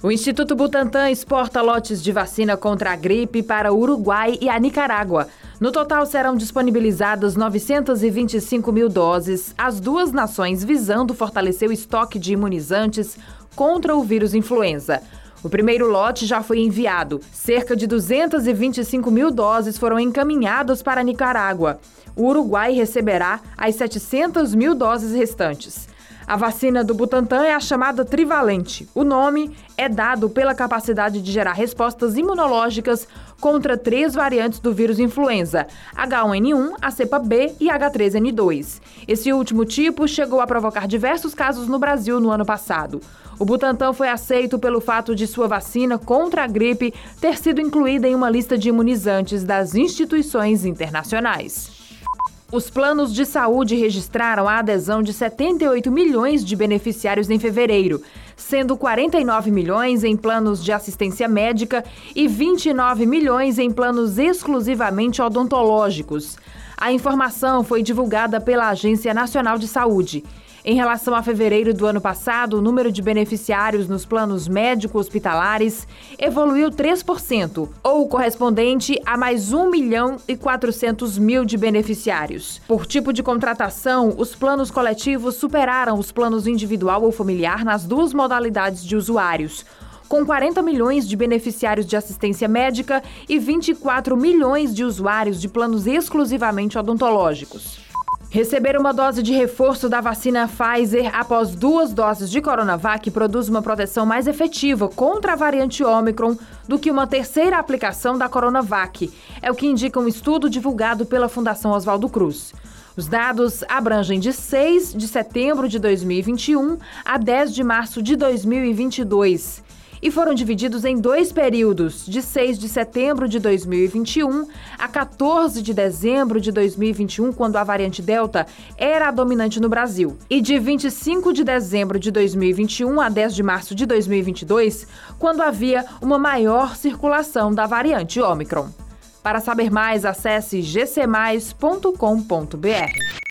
O Instituto Butantan exporta lotes de vacina contra a gripe para o Uruguai e a Nicarágua. No total serão disponibilizadas 925 mil doses às duas nações, visando fortalecer o estoque de imunizantes contra o vírus influenza. O primeiro lote já foi enviado. Cerca de 225 mil doses foram encaminhadas para a Nicarágua. O Uruguai receberá as 700 mil doses restantes. A vacina do Butantan é a chamada trivalente. O nome é dado pela capacidade de gerar respostas imunológicas contra três variantes do vírus influenza: H1N1, a cepa B e H3N2. Esse último tipo chegou a provocar diversos casos no Brasil no ano passado. O Butantan foi aceito pelo fato de sua vacina contra a gripe ter sido incluída em uma lista de imunizantes das instituições internacionais. Os planos de saúde registraram a adesão de 78 milhões de beneficiários em fevereiro, sendo 49 milhões em planos de assistência médica e 29 milhões em planos exclusivamente odontológicos. A informação foi divulgada pela Agência Nacional de Saúde. Em relação a fevereiro do ano passado, o número de beneficiários nos planos médico-hospitalares evoluiu 3%, ou correspondente a mais 1 milhão e 400 mil de beneficiários. Por tipo de contratação, os planos coletivos superaram os planos individual ou familiar nas duas modalidades de usuários com 40 milhões de beneficiários de assistência médica e 24 milhões de usuários de planos exclusivamente odontológicos. Receber uma dose de reforço da vacina Pfizer após duas doses de Coronavac produz uma proteção mais efetiva contra a variante Omicron do que uma terceira aplicação da Coronavac. É o que indica um estudo divulgado pela Fundação Oswaldo Cruz. Os dados abrangem de 6 de setembro de 2021 a 10 de março de 2022 e foram divididos em dois períodos, de 6 de setembro de 2021 a 14 de dezembro de 2021, quando a variante Delta era a dominante no Brasil, e de 25 de dezembro de 2021 a 10 de março de 2022, quando havia uma maior circulação da variante Ômicron. Para saber mais, acesse gcmais.com.br.